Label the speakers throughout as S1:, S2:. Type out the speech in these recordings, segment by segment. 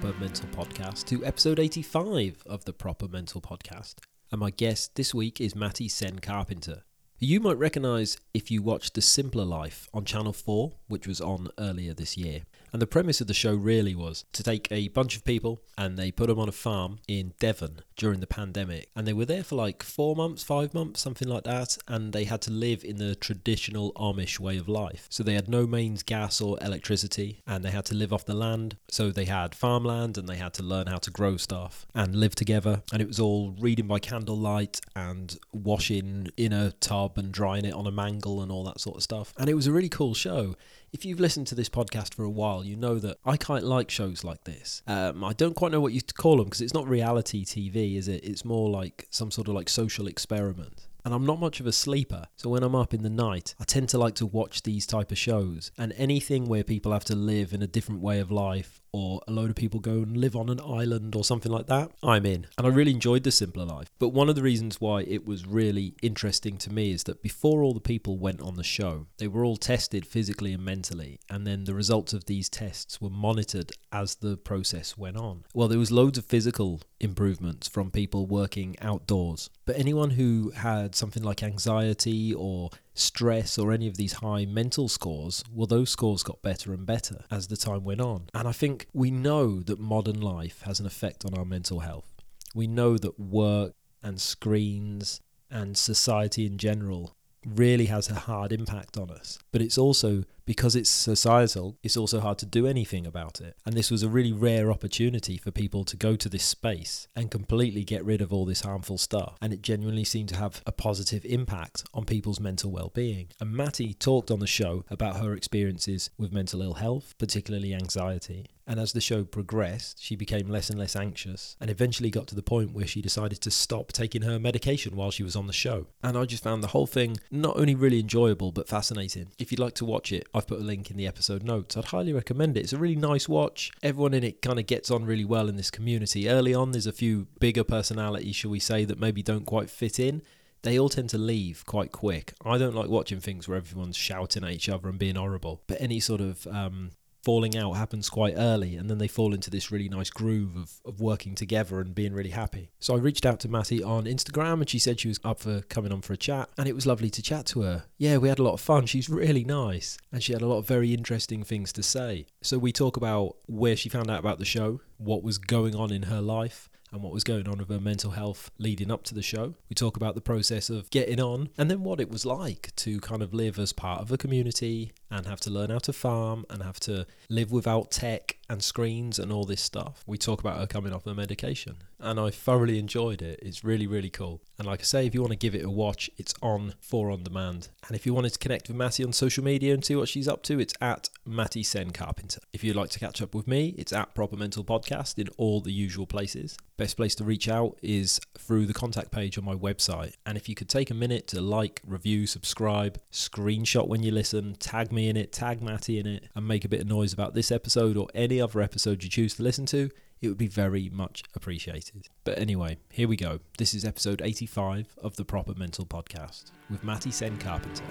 S1: Proper Mental Podcast, to episode 85 of the Proper Mental Podcast. And my guest this week is Maty Sene Carpenter. who You might recognize if you watched The Simpler Life on Channel 4, which was on earlier this year. And the premise of the show really was to take a bunch of people and they put them on a farm in Devon during the pandemic. And they were there for like four months, five months, something like that. And they had to live in the traditional Amish way of life. So they had no mains gas or electricity and they had to live off the land. So they had farmland and they had to learn how to grow stuff and live together. And it was all reading by candlelight and washing in a tub and drying it on a mangle and all that sort of stuff. And it was a really cool show if you've listened to this podcast for a while, you know that I quite like shows like this. Um, I don't quite know what you call them because it's not reality TV, is it? It's more like some sort of like social experiment. And I'm not much of a sleeper, so when I'm up in the night, I tend to like to watch these type of shows. And anything where people have to live in a different way of life, or a load of people go and live on an island or something like that, I'm in. And I really enjoyed the simpler life. But one of the reasons why it was really interesting to me is that before all the people went on the show, they were all tested physically and mentally, and then the results of these tests were monitored as the process went on. Well, there was loads of physical improvements from people working outdoors, but anyone who had something like anxiety or stress or any of these high mental scores, well, those scores got better and better as the time went on. And I think we know that modern life has an effect on our mental health. We know that work and screens and society in general really has a hard impact on us. But it's also because it's societal, it's also hard to do anything about it. And this was a really rare opportunity for people to go to this space and completely get rid of all this harmful stuff. And it genuinely seemed to have a positive impact on people's mental well being. And Maty talked on the show about her experiences with mental ill health, particularly anxiety. And as the show progressed, she became less and less anxious and eventually got to the point where she decided to stop taking her medication while she was on the show. And I just found the whole thing not only really enjoyable but fascinating. If you'd like to watch it, I've put a link in the episode notes. I'd highly recommend it. It's a really nice watch. Everyone in it kind of gets on really well in this community. Early on, there's a few bigger personalities, shall we say, that maybe don't quite fit in they all tend to leave quite quick. I don't like watching things where everyone's shouting at each other and being horrible, but any sort of um, falling out happens quite early and then they fall into this really nice groove of, of working together and being really happy. So I reached out to Maty on Instagram and she said she was up for coming on for a chat and it was lovely to chat to her. Yeah, we had a lot of fun. She's really nice and she had a lot of very interesting things to say. So we talk about where she found out about the show, what was going on in her life, and what was going on with her mental health leading up to the show. We talk about the process of getting on and then what it was like to kind of live as part of a community and have to learn how to farm and have to live without tech and screens and all this stuff. We talk about her coming off her medication and I thoroughly enjoyed it. It's really, really cool. And like I say, if you want to give it a watch, it's on for on demand. And if you wanted to connect with Maty on social media and see what she's up to, it's at Maty Sene Carpenter. If you'd like to catch up with me, it's at Proper Mental Podcast in all the usual places. Best place to reach out is through the contact page on my website. And if you could take a minute to like, review, subscribe, screenshot when you listen, tag me in it, tag Maty in it, and make a bit of noise about this episode or any other episode you choose to listen to, it would be very much appreciated. But anyway, here we go. This is episode 85 of the Proper Mental Podcast with Maty Sene Carpenter.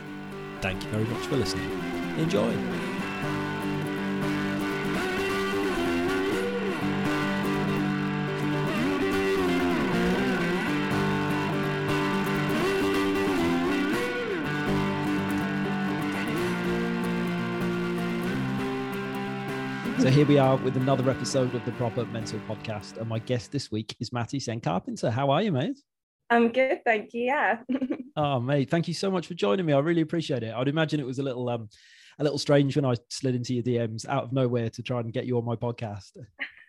S1: Thank you very much for listening. Enjoy. So here we are with another episode of the Proper Mental Podcast. And my guest this week is Maty Sene Carpenter. How are you, mate?
S2: I'm good, thank you. Yeah.
S1: oh, mate, thank you so much for joining me. I really appreciate it. I'd imagine it was a little um a little strange when I slid into your DMs out of nowhere to try and get you on my podcast.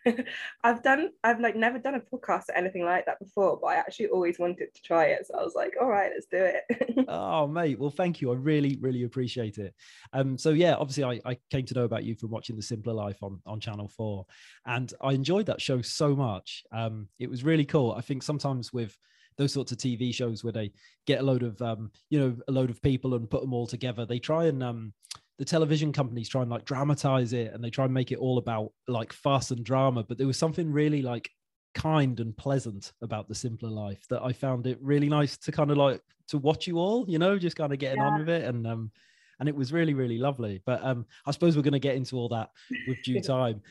S2: I've done, I've like never done a podcast or anything like that before, but I actually always wanted to try it. So I was like, all right, let's do it.
S1: oh, mate. Well, thank you. I really, really appreciate it. Um, so yeah, obviously I, I came to know about you from watching The Simpler Life on, on Channel 4. And I enjoyed that show so much. Um, it was really cool. I think sometimes with those sorts of TV shows where they get a load of um, you know, a load of people and put them all together, they try and um the television companies try and like dramatize it and they try and make it all about like fuss and drama but there was something really like kind and pleasant about the simpler life that i found it really nice to kind of like to watch you all you know just kind of getting yeah. on with it and um and it was really really lovely. But um i suppose we're going to get into all that with due time.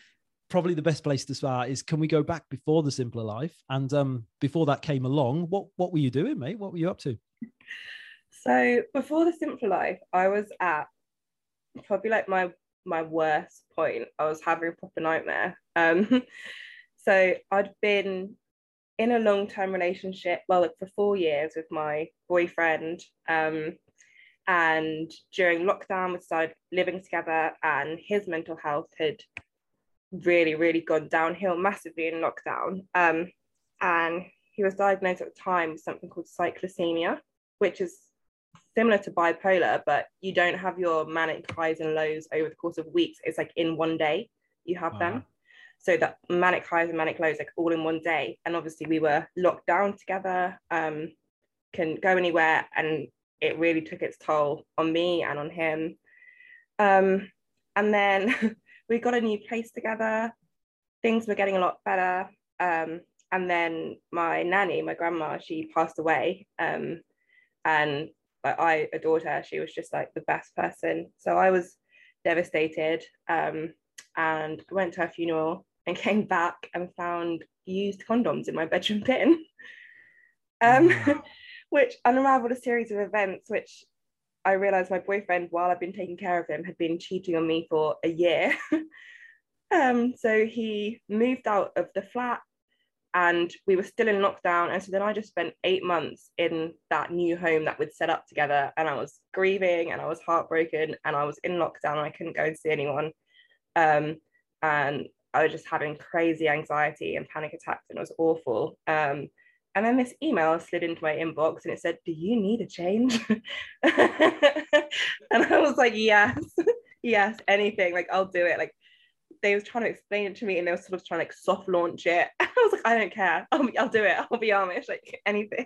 S1: Probably the best place to start is can we go back before the simpler life? And um before that came along what what were you doing mate? What were you up to?
S2: So before the simpler life i was at probably like my my worst point. I was having a proper nightmare. Um, so I'd been in a long term relationship, well, like for four years with my boyfriend. Um, and during lockdown, we started living together, and his mental health had really, really gone downhill massively in lockdown. Um, and he was diagnosed at the time with something called cyclothymia, which is similar to bipolar, but you don't have your manic highs and lows over the course of weeks. It's like in one day you have uh-huh. them. So that manic highs and manic lows, like all in one day. And obviously we were locked down together, um, can go anywhere, and it really took its toll on me and on him. Um, and then we got a new place together. Things were getting a lot better. Um, and then my nanny, my grandma, she passed away. Um, and like I adored her. She was just like the best person. So I was devastated um, and went to her funeral and came back and found used condoms in my bedroom bin, um, which unraveled a series of events which I realized my boyfriend, while I've been taking care of him, had been cheating on me for a year. um, so he moved out of the flat and we were still in lockdown and so then i just spent eight months in that new home that we'd set up together and i was grieving and i was heartbroken and i was in lockdown and i couldn't go and see anyone. Um, and i was just having crazy anxiety and panic attacks and it was awful. Um, and then this email slid into my inbox and it said do you need a change? And i was like yes yes anything like i'll do it like they was trying to explain it to me and they were sort of trying to like soft launch it. I was like, I don't care. I'll, I'll do it. I'll be Amish, like anything.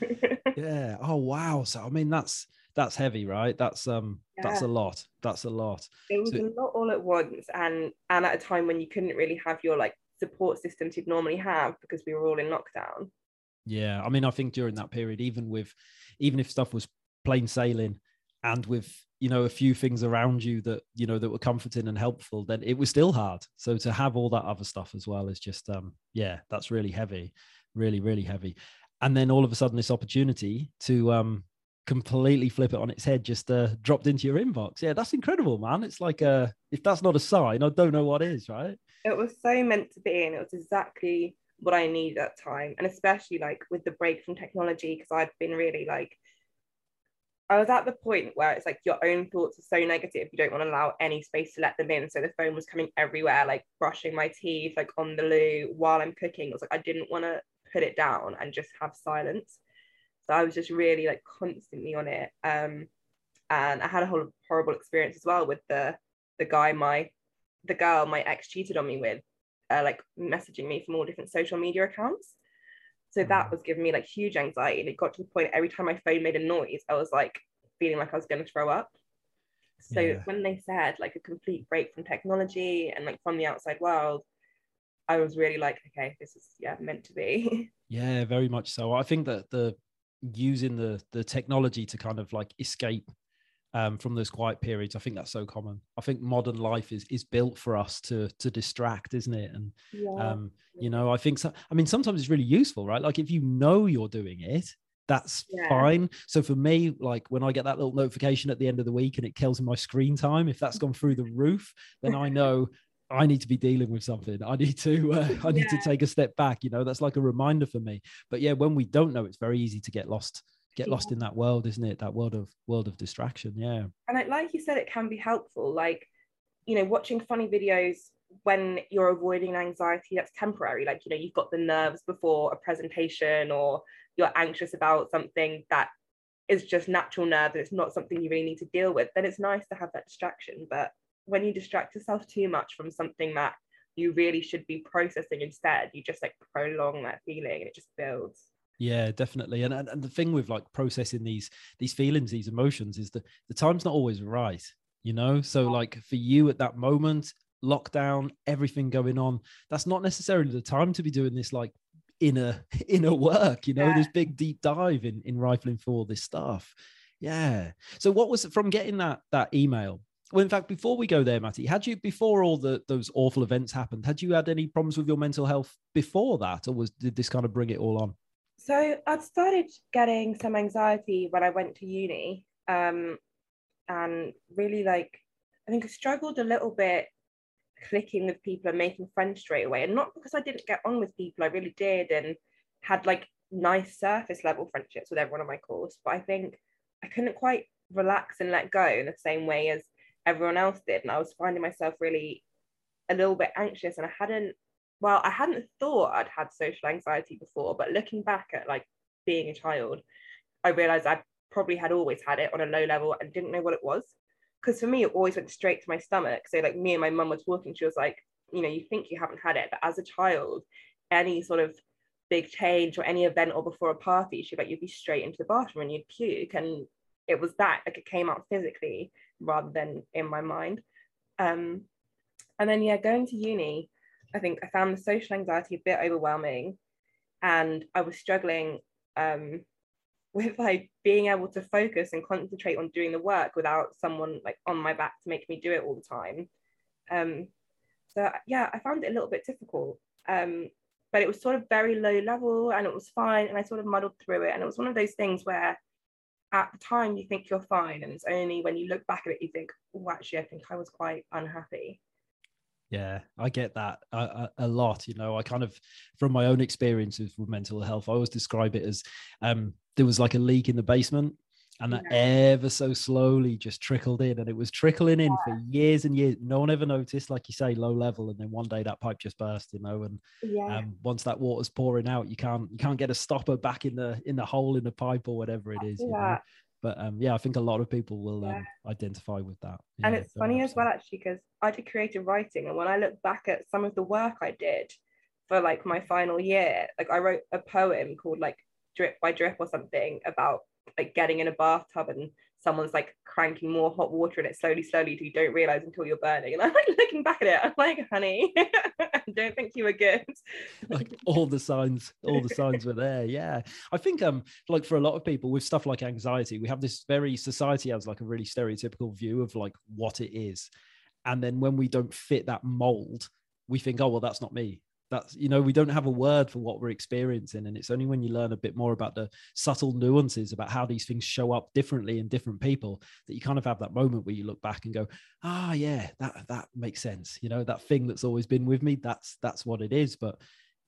S1: yeah. Oh wow. So I mean that's that's heavy, right? That's um yeah. that's a lot. That's a lot.
S2: It was so, a lot all at once and and at a time when you couldn't really have your like support systems you'd normally have because we were all in lockdown.
S1: Yeah. I mean, I think during that period, even with even if stuff was plain sailing and with you know a few things around you that you know that were comforting and helpful then it was still hard. So to have all that other stuff as well is just um yeah that's really heavy really really heavy. And then all of a sudden this opportunity to um completely flip it on its head just uh dropped into your inbox. Yeah that's incredible man. It's like uh if that's not a sign i don't know what is right?
S2: It was so meant to be and it was exactly what i needed at time. And especially like with the break from technology because i've been really like I was at the point where it's like your own thoughts are so negative, you don't want to allow any space to let them in. So the phone was coming everywhere, like brushing my teeth, like on the loo while I'm cooking. It was like I didn't want to put it down and just have silence. So I was just really like constantly on it. Um, and I had a whole horrible experience as well with the the guy my the girl my ex cheated on me with, uh, like messaging me from all different social media accounts. So that mm. was giving me like huge anxiety. And it got to the point every time my phone made a noise, I was like feeling like I was going to throw up. So yeah. when they said like a complete break from technology and like from the outside world, I was really like, okay, this is yeah meant to be.
S1: Yeah, very much so. I think that the using the the technology to kind of like escape um, from those quiet periods. I think that's so common. I think modern life is is built for us to to distract, isn't it? And yeah. um, you know, I think so. I mean, sometimes it's really useful, right? Like if you know you're doing it, that's yeah. fine. So for me, like when I get that little notification at the end of the week and it kills my screen time, if that's gone through the roof, then I know I need to be dealing with something. I need to uh, I need yeah. to take a step back. You know, that's like a reminder for me. But yeah, when we don't know, it's very easy to get lost get lost in that world isn't it? That world of world of distraction yeah.
S2: And like, like you said it can be helpful like you know watching funny videos when you're avoiding anxiety that's temporary. Like you know you've got the nerves before a presentation or you're anxious about something that is just natural nerves and it's not something you really need to deal with then it's nice to have that distraction. But when you distract yourself too much from something that you really should be processing instead you just like prolong that feeling and it just builds
S1: yeah definitely and, and and the thing with like processing these these feelings these emotions is that the time's not always right you know? So like for you at that moment lockdown everything going on that's not necessarily the time to be doing this like inner inner work you know? Yeah. this big deep dive in in rifling for all this stuff. Yeah. So what was it from getting that that email well in fact before we go there maty had you before all the those awful events happened had you had any problems with your mental health before that or was did this kind of bring it all on
S2: so I'd started getting some anxiety when I went to uni. Um, and really like I think I struggled a little bit clicking with people and making friends straight away. And not because I didn't get on with people, I really did and had like nice surface level friendships with everyone on my course. But I think I couldn't quite relax and let go in the same way as everyone else did. And I was finding myself really a little bit anxious and I hadn't well, I hadn't thought I'd had social anxiety before, but looking back at like being a child, I realized I probably had always had it on a low level and didn't know what it was. Because for me, it always went straight to my stomach. So, like, me and my mum were talking, she was like, you know, you think you haven't had it, but as a child, any sort of big change or any event or before a party, she'd like, you'd be straight into the bathroom and you'd puke. And it was that, like, it came out physically rather than in my mind. Um, and then, yeah, going to uni, I think I found the social anxiety a bit overwhelming and I was struggling um, with like being able to focus and concentrate on doing the work without someone like on my back to make me do it all the time. Um, so yeah, I found it a little bit difficult. Um, but it was sort of very low level and it was fine and I sort of muddled through it. And it was one of those things where at the time you think you're fine and it's only when you look back at it you think, oh, actually, I think I was quite unhappy.
S1: Yeah, I get that a, a, lot. You know, I kind of, from my own experiences with mental health, I always describe it as um, there was like a leak in the basement and that ever so slowly just trickled in and it was trickling in yeah. for years and years no one ever noticed like you say low level and then one day that pipe just burst you know and yeah. um, once that water's pouring out you can't you can't get a stopper back in the in the hole in the pipe or whatever it is you know? But um, yeah, I think a lot of people will um, identify with that.
S2: Yeah, and it's funny as well, actually, because I did creative writing, and when I look back at some of the work I did for like my final year, like I wrote a poem called like Drip by Drip or something about like getting in a bathtub and someone's like cranking more hot water in it slowly, slowly till you don't realize until you're burning. And I'm like looking back at it, I'm like, honey, don't think you were good.
S1: like all the signs, all the signs were there. Yeah. I think um like for a lot of people with stuff like anxiety, we have this very society has like a really stereotypical view of like what it is. And then when we don't fit that mold, we think, oh well, that's not me that's you know we don't have a word for what we're experiencing and it's only when you learn a bit more about the subtle nuances about how these things show up differently in different people that you kind of have that moment where you look back and go ah yeah that that makes sense you know that thing that's always been with me that's that's what it is. But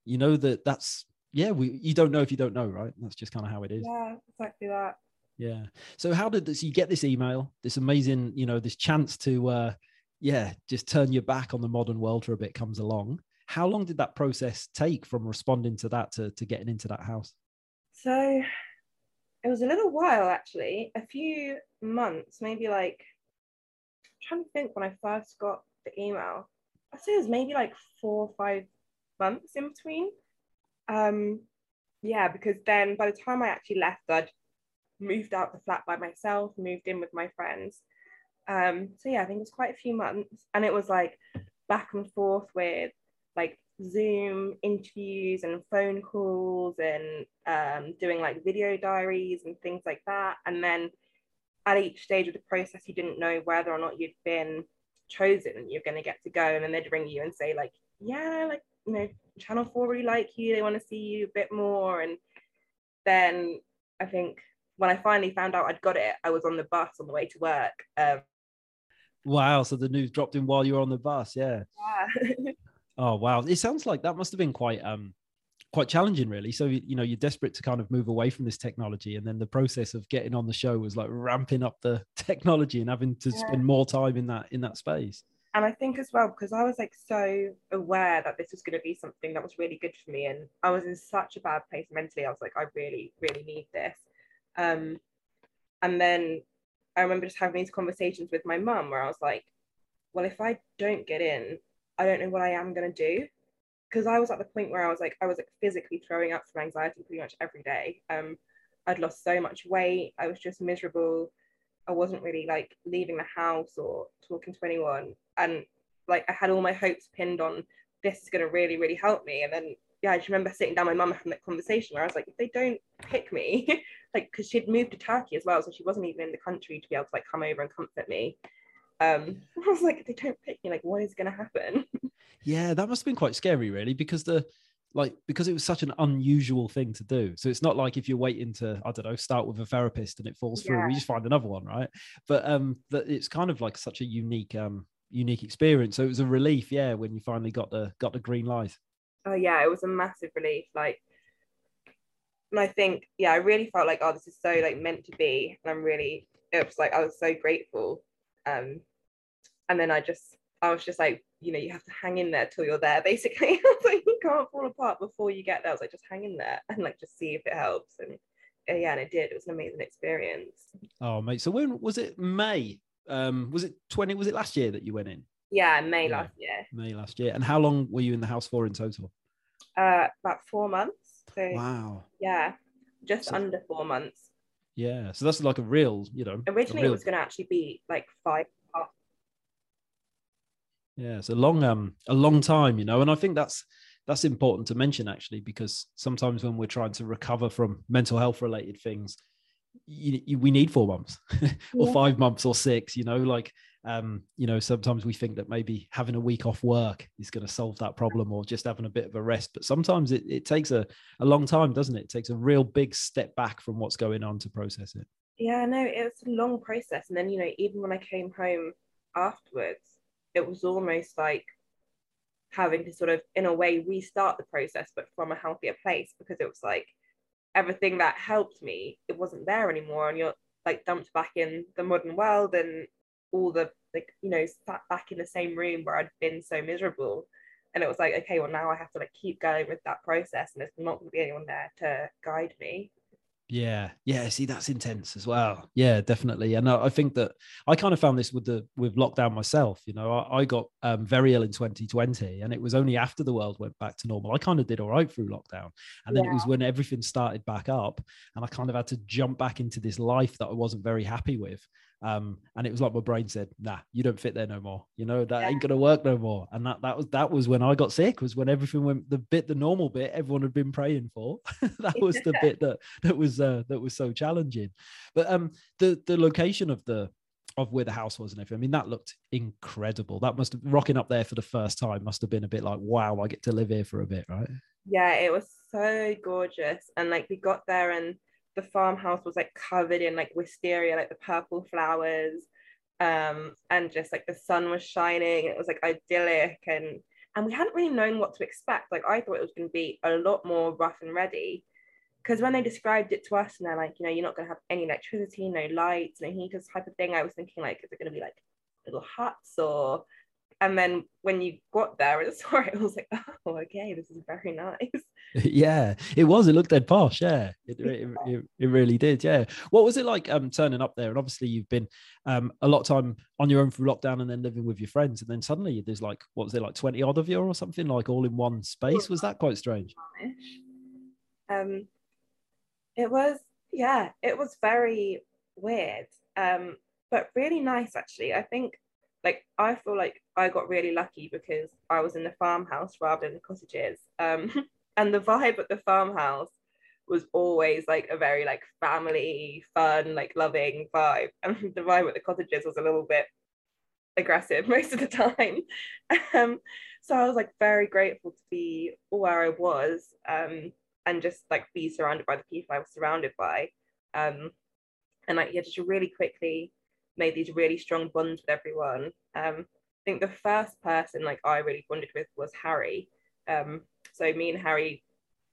S1: you know that that's yeah we you don't know if you don't know right? That's just kind of how it is.
S2: Yeah exactly that.
S1: Yeah. So how did this you get this email this amazing you know this chance to uh yeah just turn your back on the modern world for a bit comes along how long did that process take from responding to that to, to getting into that house?
S2: So it was a little while actually, a few months, maybe like I'm trying to think when I first got the email. I'd say it was maybe like four or five months in between. Um, yeah, because then by the time I actually left, I'd moved out the flat by myself, moved in with my friends. Um, so yeah, I think it was quite a few months, and it was like back and forth with like Zoom interviews and phone calls and um, doing like video diaries and things like that. And then at each stage of the process, you didn't know whether or not you'd been chosen and you're going to get to go. And then they'd ring you and say, like, yeah, like, you know, Channel 4 really like you. They want to see you a bit more. And then I think when I finally found out I'd got it, I was on the bus on the way to work. Um,
S1: wow. So the news dropped in while you were on the bus.
S2: Yeah.
S1: Yeah. Oh wow! It sounds like that must have been quite um quite challenging, really. So you know you're desperate to kind of move away from this technology, and then the process of getting on the show was like ramping up the technology and having to yeah. spend more time in that in that space.
S2: and I think as well because I was like so aware that this was going to be something that was really good for me, and I was in such a bad place mentally. I was like, I really, really need this. Um, and then I remember just having these conversations with my mum where I was like, well, if I don't get in, I don't know what I am to do. Because I was at the point where I was like, I was like physically throwing up from anxiety pretty much every day. Um, I'd lost so much weight. I was just miserable. I wasn't really like leaving the house or talking to anyone. And like I had all my hopes pinned on this is to really, really help me. And then, yeah, I just remember sitting down my mum having that conversation where I was like, if they don't pick me, like, because she'd moved to Turkey as well. So she wasn't even in the country to be able to like come over and comfort me. Um, I was like, they don't pick me, like, what is going to happen?
S1: Yeah, that must have been quite scary, really, because the like because it was such an unusual thing to do. So it's not like if you're waiting to I don't know start with a therapist and it falls through,
S2: Yeah.
S1: we just find another one, right? But um, that it's kind of like such a unique um unique experience. So it was a relief, yeah, when you finally got the got the green light.
S2: oh yeah, it was a massive relief. Like, and I think, yeah, I really felt like, oh, this is so like meant to be. And I'm really, it was like, I was so grateful. Um, and then I just, I was just like, you know, you have to hang in there till you're there, basically. Like, you can't fall apart before you get there. I was like, just hang in there and like just see if it helps. And uh, yeah, and it did. It was an amazing experience.
S1: Oh mate, so when was it? May? Um, was it twenty? Was it last year that you went in?
S2: Yeah, May
S1: Yeah.
S2: last year.
S1: May last year. And how long were you in the house for in total?
S2: Uh, about four months. So
S1: Wow.
S2: yeah, just
S1: So-
S2: under four months.
S1: Yeah. So that's like a real, you know.
S2: Originally,
S1: real-
S2: it was going to actually be like five.
S1: Yeah, it's a long um a long time, you know, and I think that's that's important to mention actually because sometimes when we're trying to recover from mental health related things, you, you, we need four months or
S2: Yeah.
S1: five months or six, you know, like um you know sometimes we think that maybe having a week off work is going to solve that problem or just having a bit of a rest but sometimes it, it takes a, a long time doesn't it it takes a real big step back from what's going on to process it
S2: Yeah, no, it was a long process. And then, you know, even when I came home afterwards, it was almost like having to sort of, in a way, restart the process, but from a healthier place because it was like everything that helped me, it wasn't there anymore. And you're like dumped back in the modern world and all the, like, you know, sat back in the same room where I'd been so miserable. And it was like, okay, well, now I have to like keep going with that process and there's not going to be anyone there to guide me.
S1: Yeah, yeah. See, that's intense as well. Yeah, definitely. And I I think that I kind of found this with the with lockdown myself. You know, I, I got um, very ill in 2020, and it was only after the world went back to normal. I kind of did all right through lockdown, and then it was when everything started back up, and I kind of had to jump back into this life that I wasn't very happy with. Um, and it was like my brain said, "Nah, you don't fit there no more. You know that
S2: Yeah.
S1: ain't gonna work no more." And that that was that was when I got sick. Was when everything went the bit, the normal bit, everyone had been praying for. that was the bit that that was uh, that was so challenging. But um, the the location of the of where the house was and everything. I mean, that looked incredible. That must have rocking up there for the first time must have been a bit like, wow, I get to live here for a bit, right?
S2: yeah it was so gorgeous and like we got there and the farmhouse was like covered in like wisteria like the purple flowers um and just like the sun was shining it was like idyllic and and we hadn't really known what to expect. Like i thought it was going to be a lot more rough and ready because when they described it to us and they're like you know you're not going to have any electricity no lights no heaters type of thing i was thinking like is it going to be like little huts or and then when you got there and saw it, it was like, oh, okay, this is very nice.
S1: yeah, it was. It looked dead posh. Yeah, it, it, it, it really did. Yeah. What was it like um, turning up there? And obviously, you've been um, a lot of time on your own through lockdown and then living with your friends. And then suddenly there's like, what was it, like 20 odd of you or something, like all in one space? Was that quite strange?
S2: Um, it was, yeah, it was very weird, um, but really nice actually. I think, like, I feel like I got really lucky because I was in the farmhouse rather than the cottages. Um, and the vibe at the farmhouse was always like a very like family, fun, like loving vibe, and the vibe at the cottages was a little bit aggressive most of the time. Um, so I was like very grateful to be where I was um, and just like be surrounded by the people I was surrounded by. Um, and like yeah, just really quickly made these really strong bonds with everyone. Um, I think the first person like I really bonded with was Harry. Um, so me and Harry,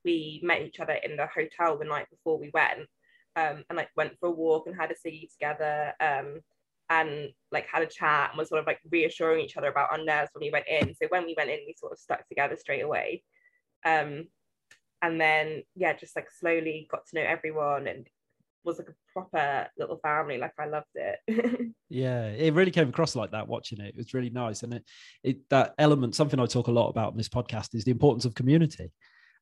S2: we met each other in the hotel the night before we went, um, and like went for a walk and had a ciggy together. Um, and like had a chat and was sort of like reassuring each other about our nerves when we went in. So when we went in, we sort of stuck together straight away. Um, and then yeah, just like slowly got to know everyone and was like a proper little family. Like I loved it.
S1: yeah, it really came across like that watching it. It was really nice, and it, it that element, something I talk a lot about in this podcast, is the importance of community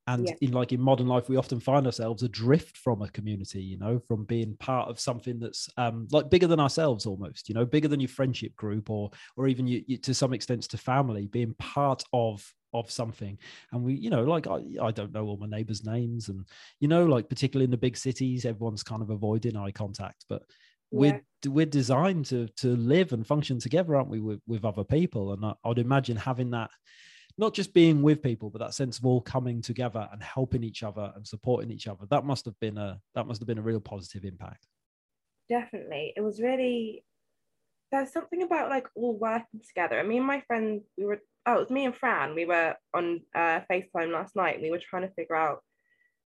S1: and yeah. in like in modern life we often find ourselves adrift from a community you know from being part of something that's um like bigger than ourselves almost you know bigger than your friendship group or or even you, you to some extent to family being part of of something and we you know like I, I don't know all my neighbors names and you know like particularly in the big cities everyone's kind of avoiding eye contact but yeah. we're we're designed to to live and function together aren't we with, with other people and I, i'd imagine having that not just being with people, but that sense of all coming together and helping each other and supporting each other. That must have been a that must have been a real positive impact.
S2: Definitely, it was really. There's something about like all working together. I mean, my friend, we were oh, it was me and Fran. We were on uh, FaceTime last night. And we were trying to figure out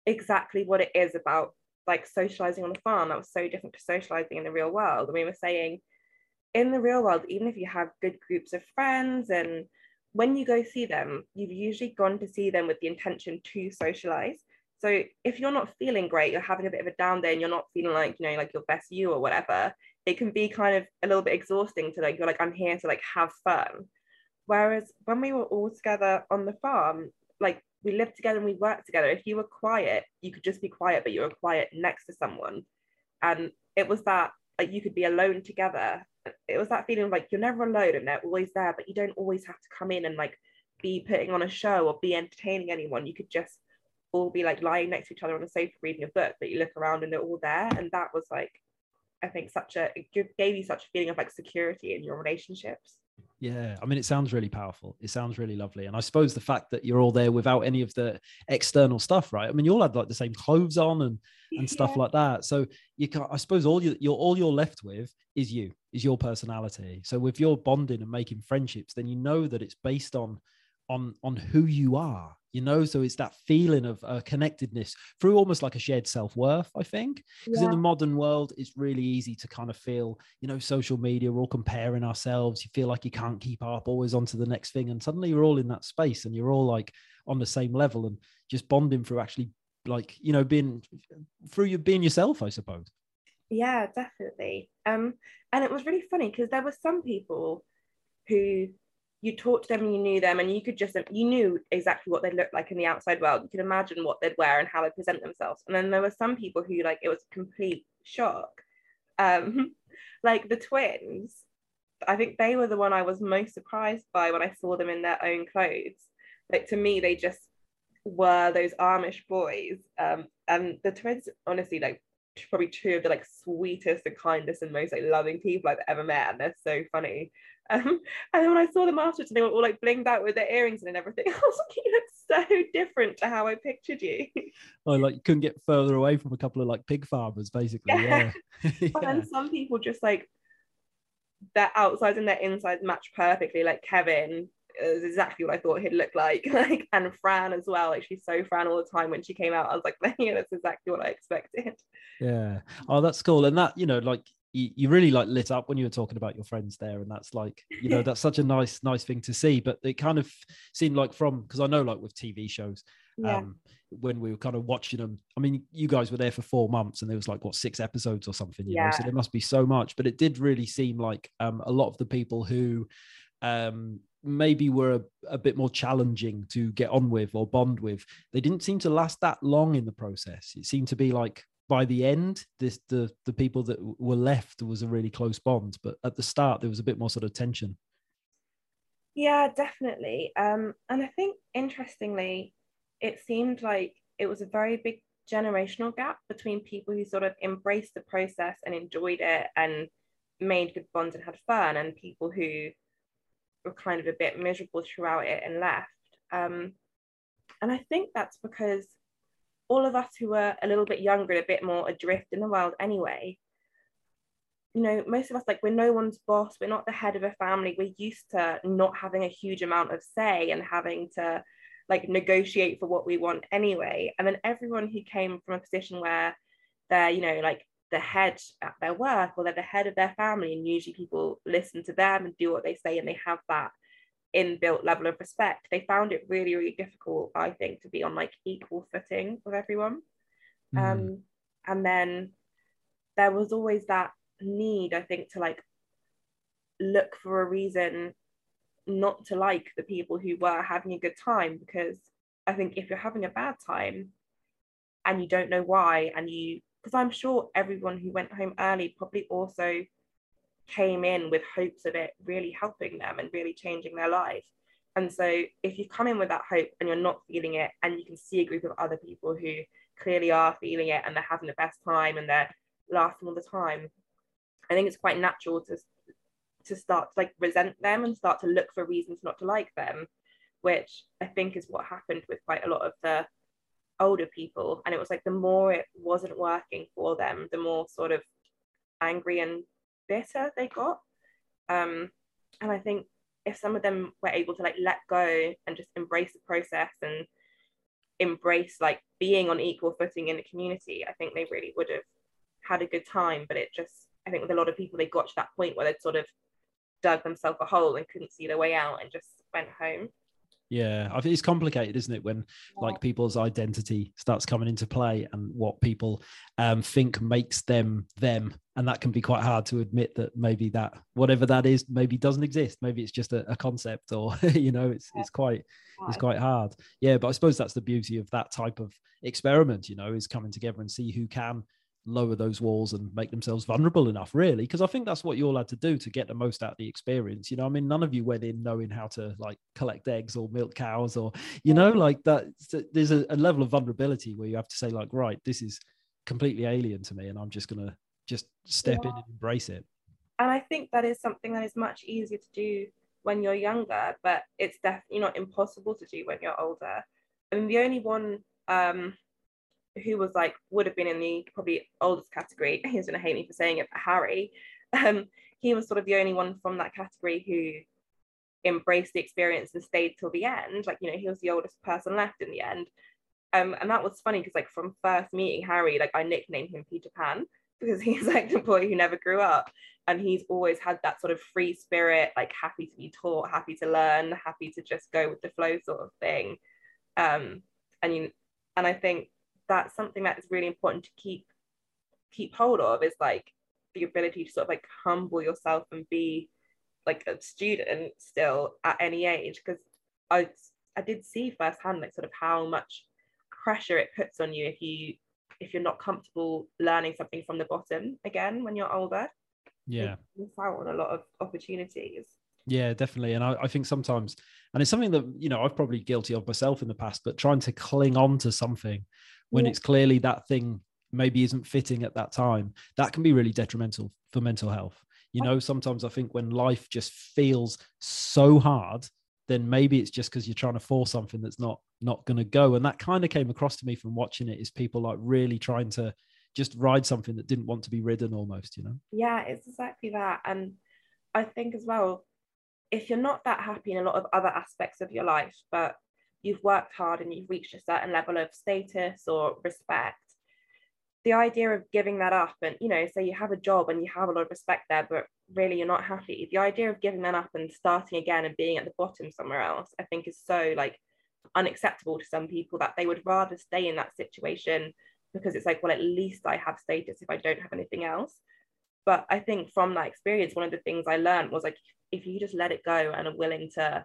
S2: exactly what it is about like socializing on the farm that was so different to socializing in the real world. And we were saying, in the real world, even if you have good groups of friends and when you go see them, you've usually gone to see them with the intention to socialize. So if you're not feeling great, you're having a bit of a down day and you're not feeling like, you know, like your best you or whatever, it can be kind of a little bit exhausting to like, you're like, I'm here to like have fun. Whereas when we were all together on the farm, like we lived together and we worked together. If you were quiet, you could just be quiet, but you were quiet next to someone. And it was that like you could be alone together it was that feeling of like you're never alone and they're always there, but you don't always have to come in and like be putting on a show or be entertaining anyone. You could just all be like lying next to each other on a sofa reading a book, but you look around and they're all there. And that was like, I think such a it gave you such a feeling of like security in your relationships.
S1: Yeah, I mean, it sounds really powerful. It sounds really lovely, and I suppose the fact that you're all there without any of the external stuff, right? I mean, you all had like the same clothes on and and stuff like that. So you can, I suppose, all you, you're all you're left with is you, is your personality. So with your bonding and making friendships, then you know that it's based on on on who you are you know so it's that feeling of uh, connectedness through almost like a shared self-worth i think because yeah. in the modern world it's really easy to kind of feel you know social media we're all comparing ourselves you feel like you can't keep up always on to the next thing and suddenly you're all in that space and you're all like on the same level and just bonding through actually like you know being through you being yourself i suppose
S2: yeah definitely um and it was really funny because there were some people who you talked to them and you knew them and you could just you knew exactly what they looked like in the outside world. You could imagine what they'd wear and how they present themselves. And then there were some people who like it was a complete shock. Um like the twins i think they were the one i was most surprised by when i saw them in their own clothes. Like to me they just were those amish boys. Um and the twins honestly like probably two of the like sweetest and kindest and most like loving people I've ever met and they're so funny um, and then when I saw them afterwards, and they were all like blinged out with their earrings and everything. I was like, you look so different to how I pictured you.
S1: Oh, like you couldn't get further away from a couple of like pig farmers, basically. Yeah.
S2: yeah. yeah. And some people just like their outsides and their insides match perfectly. Like Kevin is exactly what I thought he'd look like. Like and Fran as well. Like she's so Fran all the time when she came out. I was like, yeah, that's exactly what I expected.
S1: Yeah. Oh, that's cool. And that, you know, like you, you really like lit up when you were talking about your friends there and that's like you know that's such a nice nice thing to see but it kind of seemed like from because i know like with tv shows yeah. um when we were kind of watching them i mean you guys were there for four months and there was like what six episodes or something you yeah. know so there must be so much but it did really seem like um a lot of the people who um maybe were a, a, bit more challenging to get on with or bond with they didn't seem to last that long in the process it seemed to be like by the end, this the the people that were left was a really close bond. But at the start, there was a bit more sort of tension.
S2: Yeah, definitely. Um, and I think interestingly, it seemed like it was a very big generational gap between people who sort of embraced the process and enjoyed it and made good bonds and had fun, and people who were kind of a bit miserable throughout it and left. Um, and I think that's because all of us who were a little bit younger and a bit more adrift in the world anyway, you know, most of us, like, we're no one's boss, we're not the head of a family, we're used to not having a huge amount of say and having to like negotiate for what we want anyway. And then everyone who came from a position where they're, you know, like the head at their work or they're the head of their family and usually people listen to them and do what they say and they have that inbuilt level of respect they found it really really difficult i think to be on like equal footing with everyone mm. um and then there was always that need i think to like look for a reason not to like the people who were having a good time because i think if you're having a bad time and you don't know why and you because i'm sure everyone who went home early probably also came in with hopes of it really helping them and really changing their life. And so if you come in with that hope and you're not feeling it and you can see a group of other people who clearly are feeling it and they're having the best time and they're laughing all the time i think it's quite natural to to start to like resent them and start to look for reasons not to like them which i think is what happened with quite a lot of the older people. And it was like the more it wasn't working for them the more sort of angry and bitter they got. Um and i think if some of them were able to like let go and just embrace the process and embrace like being on equal footing in the community i think they really would have had a good time. But it just i think with a lot of people they got to that point where they'd sort of dug themselves a hole and couldn't see their way out and just went home
S1: yeah, I think it's complicated, isn't it? When yeah. like people's identity starts coming into play and what people um, think makes them them, and that can be quite hard to admit that maybe that whatever that is maybe doesn't exist. Maybe it's just a, a concept, or you know, it's yeah. it's quite it's quite hard. Yeah, but I suppose that's the beauty of that type of experiment. You know, is coming together and see who can lower those walls and make themselves vulnerable enough really because i think that's what you all had to do to get the most out of the experience you know? I mean none of you went in knowing how to like collect eggs or milk cows or you know like that there's a, a level of vulnerability where you have to say like right this is completely alien to me and i'm just gonna just step yeah. in and embrace it.
S2: And i think that is something that is much easier to do when you're younger but it's definitely not impossible to do when you're older. I and mean, the only one um who was like would have been in the probably oldest category. He's gonna hate me for saying it, but Harry. Um, he was sort of the only one from that category who embraced the experience and stayed till the end. Like, you know, he was the oldest person left in the end. Um, and that was funny because like from first meeting Harry, like I nicknamed him Peter Pan because he's like the boy who never grew up. And he's always had that sort of free spirit, like happy to be taught, happy to learn, happy to just go with the flow sort of thing. Um, and you and I think that's something that is really important to keep keep hold of is like the ability to sort of like humble yourself and be like a student still at any age because I I did see firsthand like sort of how much pressure it puts on you if you if you're not comfortable learning something from the bottom again when you're older.
S1: Yeah.
S2: You miss out on a lot of opportunities.
S1: Yeah, definitely. And I, I, think sometimes, and it's something that, you know, I've probably guilty of myself in the past, but trying to cling on to something when yeah. it's clearly that thing maybe isn't fitting at that time, that can be really detrimental for mental health. You know, sometimes I think when life just feels so hard, then maybe it's just because you're trying to force something that's not not going to go. And that kind of came across to me from watching it is people like really trying to just ride something that didn't want to be ridden almost, you know?
S2: Yeah, it's exactly that. And I think as well, if you're not that happy in a lot of other aspects of your life, but you've worked hard and you've reached a certain level of status or respect the idea of giving that up and you know say you have a job and you have a lot of respect there but really you're not happy the idea of giving that up and starting again and being at the bottom somewhere else i think is so like unacceptable to some people that they would rather stay in that situation because it's like well at least i have status if i don't have anything else. But i think from that experience one of the things i learned was like if you just let it go and are willing to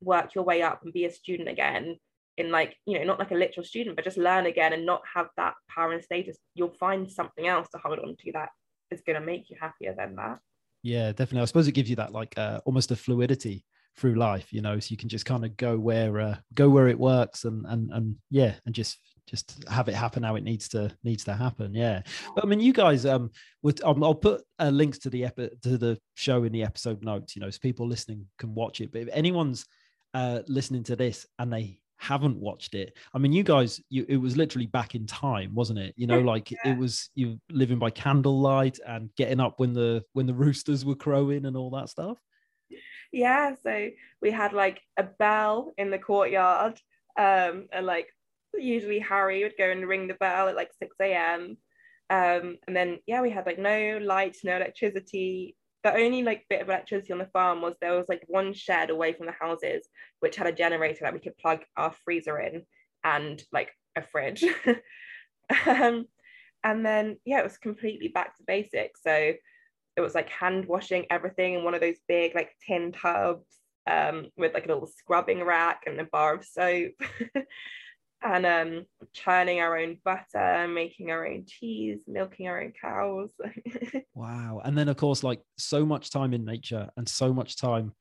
S2: work your way up and be a student again in like you know not like a literal student but just learn again and not have that power and status you'll find something else to hold on to that is going to make you happier than that.
S1: Yeah definitely. I suppose it gives you that like uh, almost a fluidity through life you know so you can just kind of go where uh, go where it works and and and yeah and just just have it happen how it needs to needs to happen. Yeah. But i mean you guys um with um, i'll put uh, links to the epi- to the show in the episode notes you know so people listening can watch it. But if anyone's uh, listening to this and they haven't watched it i mean you guys you it was literally back in time wasn't it? You know like yeah. it was you living by candlelight and getting up when the when the roosters were crowing and all that stuff?
S2: Yeah so we had like a bell in the courtyard um and like usually harry would go and ring the bell at like 6 a.m Um, and then yeah, we had like no lights, no electricity. The only like bit of electricity on the farm was there was like one shed away from the houses which had a generator that we could plug our freezer in and like a fridge. um, and then yeah, it was completely back to basics. So it was like hand washing everything in one of those big like tin tubs um, with like a little scrubbing rack and a bar of soap. and um, churning our own butter, making our own cheese, milking our own cows.
S1: wow. And then, of course, like so much time in nature and so much time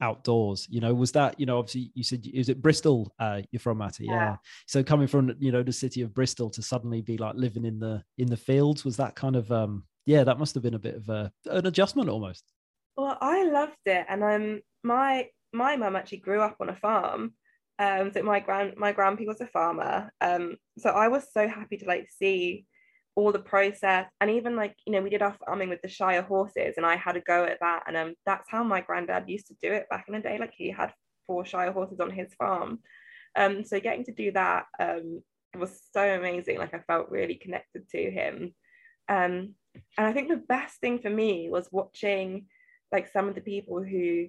S1: outdoors you know was that you know obviously you said is it bristol uh you're from maty yeah. yeah. so coming from you know the city of bristol to suddenly be like living in the in the fields was that kind of um yeah that must have been a bit of a, an adjustment almost
S2: well i loved it and um my my mum actually grew up on a farm um, so my grand my grandpa was a farmer. Um, so I was so happy to like see all the process and even like you know we did our farming with the Shire horses and I had a go at that. And um that's how my granddad used to do it back in the day. Like he had four Shire horses on his farm. Um so getting to do that um was so amazing. Like I felt really connected to him. Um and I think the best thing for me was watching like some of the people who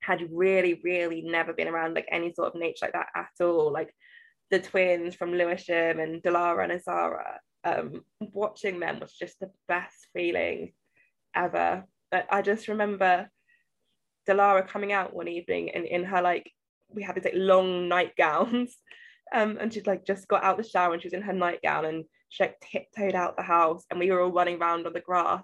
S2: had really, really never been around like any sort of nature like that at all. Like the twins from Lewisham and Delara and Azara. Um, watching them was just the best feeling ever. But I just remember Delara coming out one evening and in her like we had these like long nightgowns. Um, and she'd like just got out the shower and she was in her nightgown and she like tiptoed out the house and we were all running around on the grass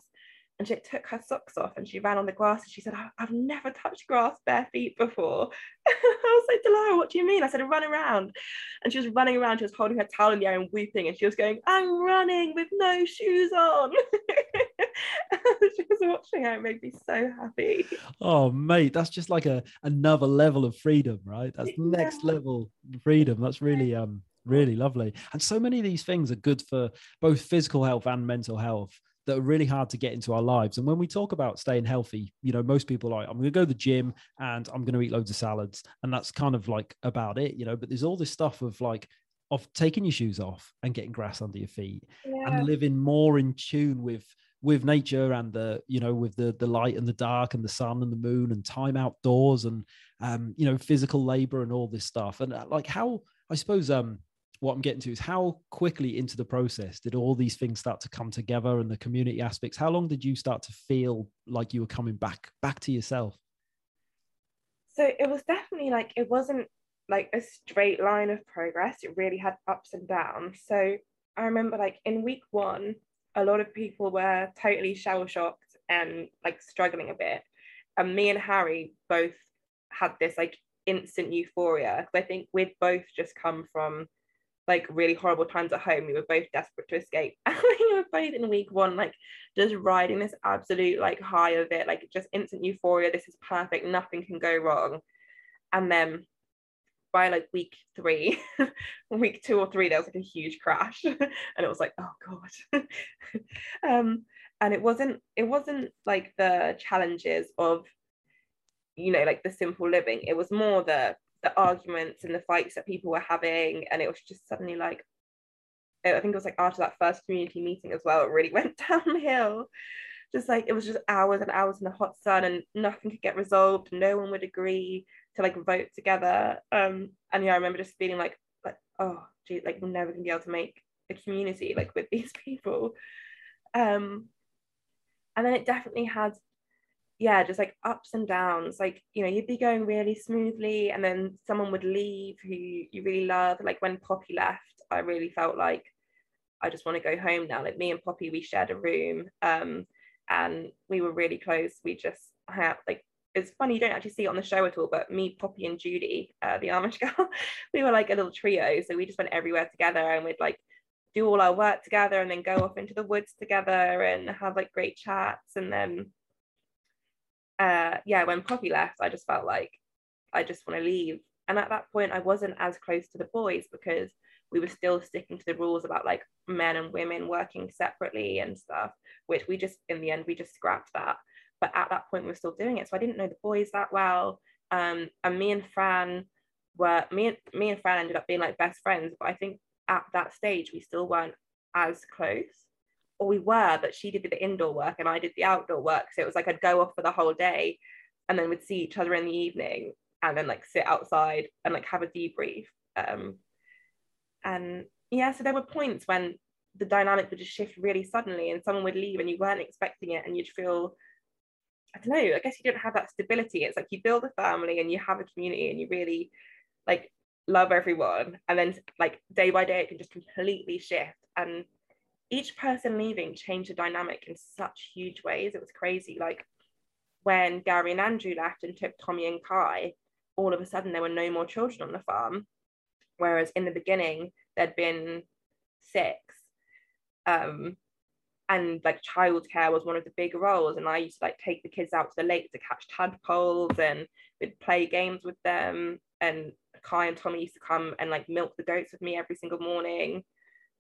S2: and she took her socks off and she ran on the grass and she said, I've never touched grass bare feet before. I was like, Delara, what do you mean? I said, run around. And she was running around, she was holding her towel in the air and weeping, and she was going, I'm running with no shoes on. she was watching her, it made me so happy.
S1: Oh, mate, that's just like a another level of freedom, right? That's yeah. next level freedom. That's really um really lovely. And so many of these things are good for both physical health and mental health that are really hard to get into our lives. And when we talk about staying healthy, you know, most people are like, I'm going to go to the gym and I'm going to eat loads of salads. And that's kind of like about it, you know, but there's all this stuff of like, of taking your shoes off and getting grass under your feet yeah. and living more in tune with with nature and the you know with the the light and the dark and the sun and the moon and time outdoors and um you know physical labor and all this stuff and uh, like how i suppose um what I'm getting to is how quickly into the process did all these things start to come together and the community aspects? How long did you start to feel like you were coming back back to yourself?
S2: So it was definitely like it wasn't like a straight line of progress. It really had ups and downs. So I remember like in week one, a lot of people were totally shell shocked and like struggling a bit. And me and Harry both had this like instant euphoria because I think we'd both just come from like really horrible times at home. We were both desperate to escape. We were both in week one, like just riding this absolute like high of it, like just instant euphoria. This is perfect. Nothing can go wrong. And then by like week three, week two or three, there was like a huge crash. and it was like, oh God. um, and it wasn't, it wasn't like the challenges of, you know, like the simple living. It was more the the arguments and the fights that people were having and it was just suddenly like I think it was like after that first community meeting as well it really went downhill. Just like it was just hours and hours in the hot sun and nothing could get resolved no one would agree to like vote together. Um and yeah I remember just feeling like like oh gee like we're never gonna be able to make a community like with these people. Um and then it definitely had yeah, just like ups and downs. Like, you know, you'd be going really smoothly and then someone would leave who you really love. Like when Poppy left, I really felt like I just want to go home now. Like me and Poppy, we shared a room um, and we were really close. We just had like, it's funny, you don't actually see it on the show at all, but me, Poppy, and Judy, uh, the Amish girl, we were like a little trio. So we just went everywhere together and we'd like do all our work together and then go off into the woods together and have like great chats. And then uh, yeah, when Poppy left, I just felt like I just want to leave. And at that point, I wasn't as close to the boys because we were still sticking to the rules about like men and women working separately and stuff, which we just, in the end, we just scrapped that. But at that point, we were still doing it. So I didn't know the boys that well. Um, and me and Fran were, me and, me and Fran ended up being like best friends. But I think at that stage, we still weren't as close. Or we were, but she did the indoor work and I did the outdoor work. So it was like I'd go off for the whole day and then we'd see each other in the evening and then like sit outside and like have a debrief. Um, and yeah, so there were points when the dynamic would just shift really suddenly and someone would leave and you weren't expecting it and you'd feel I don't know, I guess you don't have that stability. It's like you build a family and you have a community and you really like love everyone. And then like day by day it can just completely shift. And each person leaving changed the dynamic in such huge ways. It was crazy. Like when Gary and Andrew left and took Tommy and Kai, all of a sudden there were no more children on the farm. Whereas in the beginning, there'd been six. Um, and like childcare was one of the big roles. And I used to like take the kids out to the lake to catch tadpoles and we'd play games with them. And Kai and Tommy used to come and like milk the goats with me every single morning.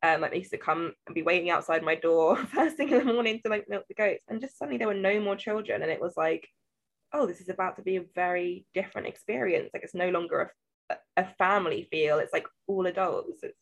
S2: Um, like they used to come and be waiting outside my door first thing in the morning to like milk the goats. And just suddenly there were no more children. And it was like, oh, this is about to be a very different experience. Like it's no longer a, a family feel. It's like all adults. It's